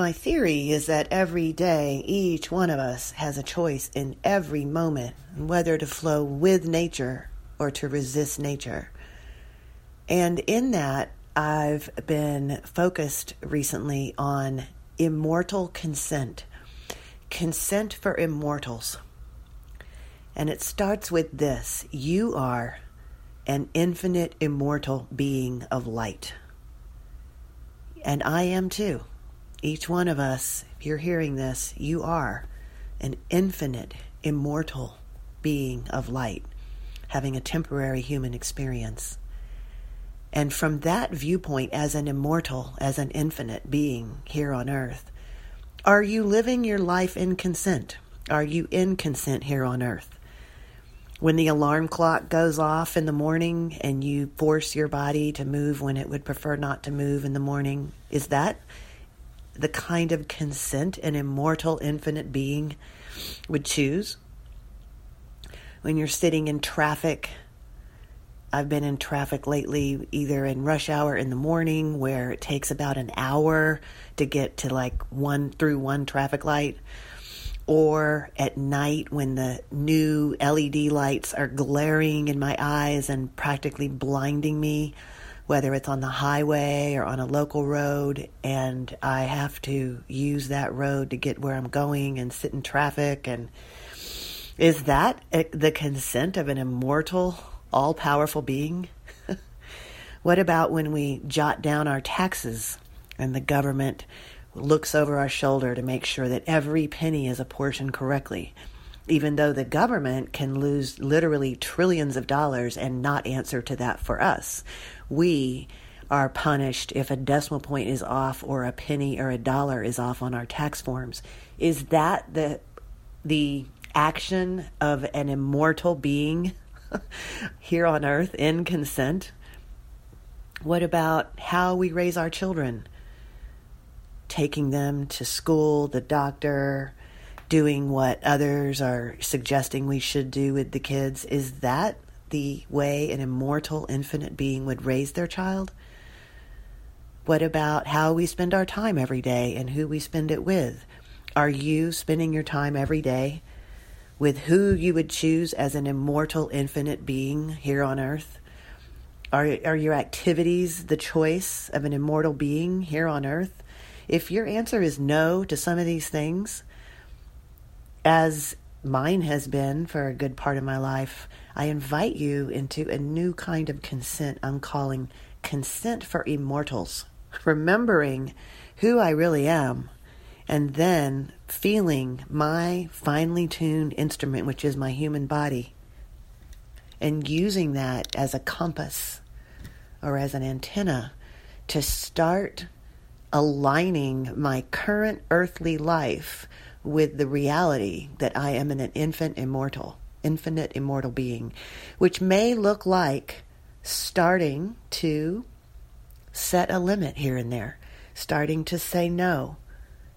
My theory is that every day, each one of us has a choice in every moment whether to flow with nature or to resist nature. And in that, I've been focused recently on immortal consent, consent for immortals. And it starts with this you are an infinite, immortal being of light. And I am too. Each one of us, if you're hearing this, you are an infinite, immortal being of light, having a temporary human experience. And from that viewpoint, as an immortal, as an infinite being here on earth, are you living your life in consent? Are you in consent here on earth? When the alarm clock goes off in the morning and you force your body to move when it would prefer not to move in the morning, is that the kind of consent an immortal, infinite being would choose. When you're sitting in traffic, I've been in traffic lately, either in rush hour in the morning, where it takes about an hour to get to like one through one traffic light, or at night when the new LED lights are glaring in my eyes and practically blinding me whether it's on the highway or on a local road, and I have to use that road to get where I'm going and sit in traffic. And is that the consent of an immortal, all powerful being? what about when we jot down our taxes and the government looks over our shoulder to make sure that every penny is apportioned correctly? Even though the government can lose literally trillions of dollars and not answer to that for us. We are punished if a decimal point is off or a penny or a dollar is off on our tax forms. Is that the the action of an immortal being here on earth in consent? What about how we raise our children? Taking them to school, the doctor, doing what others are suggesting we should do with the kids, is that the way an immortal, infinite being would raise their child? What about how we spend our time every day and who we spend it with? Are you spending your time every day with who you would choose as an immortal, infinite being here on earth? Are, are your activities the choice of an immortal being here on earth? If your answer is no to some of these things, as mine has been for a good part of my life, I invite you into a new kind of consent. I'm calling consent for immortals, remembering who I really am, and then feeling my finely tuned instrument, which is my human body, and using that as a compass or as an antenna to start aligning my current earthly life with the reality that I am an infant immortal, infinite immortal being, which may look like starting to set a limit here and there, starting to say no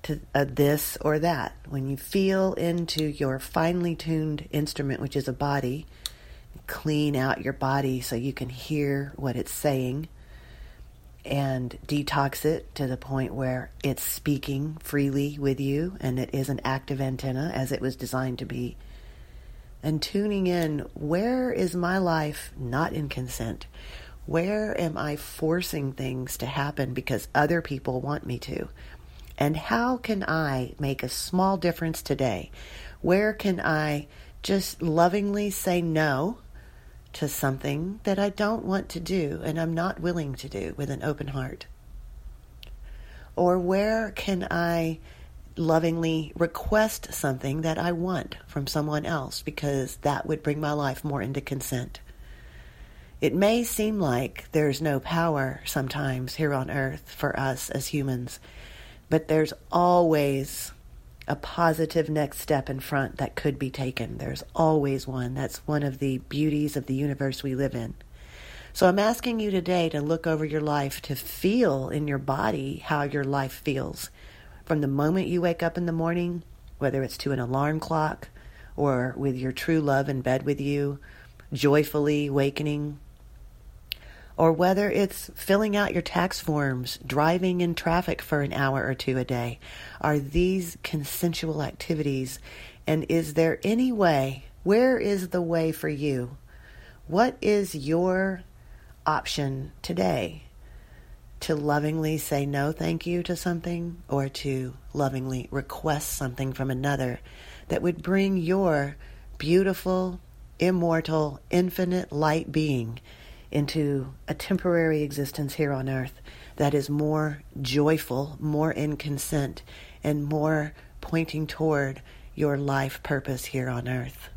to uh, this or that. When you feel into your finely tuned instrument, which is a body, clean out your body so you can hear what it's saying and detox it to the point where it's speaking freely with you and it is an active antenna as it was designed to be. And tuning in where is my life not in consent? Where am I forcing things to happen because other people want me to? And how can I make a small difference today? Where can I just lovingly say no to something that I don't want to do and I'm not willing to do with an open heart? Or where can I lovingly request something that I want from someone else because that would bring my life more into consent? It may seem like there's no power sometimes here on earth for us as humans, but there's always a positive next step in front that could be taken. There's always one. That's one of the beauties of the universe we live in. So I'm asking you today to look over your life, to feel in your body how your life feels. From the moment you wake up in the morning, whether it's to an alarm clock or with your true love in bed with you, joyfully wakening, or whether it's filling out your tax forms, driving in traffic for an hour or two a day. Are these consensual activities? And is there any way? Where is the way for you? What is your option today? To lovingly say no thank you to something or to lovingly request something from another that would bring your beautiful, immortal, infinite light being into a temporary existence here on earth that is more joyful, more in consent, and more pointing toward your life purpose here on earth.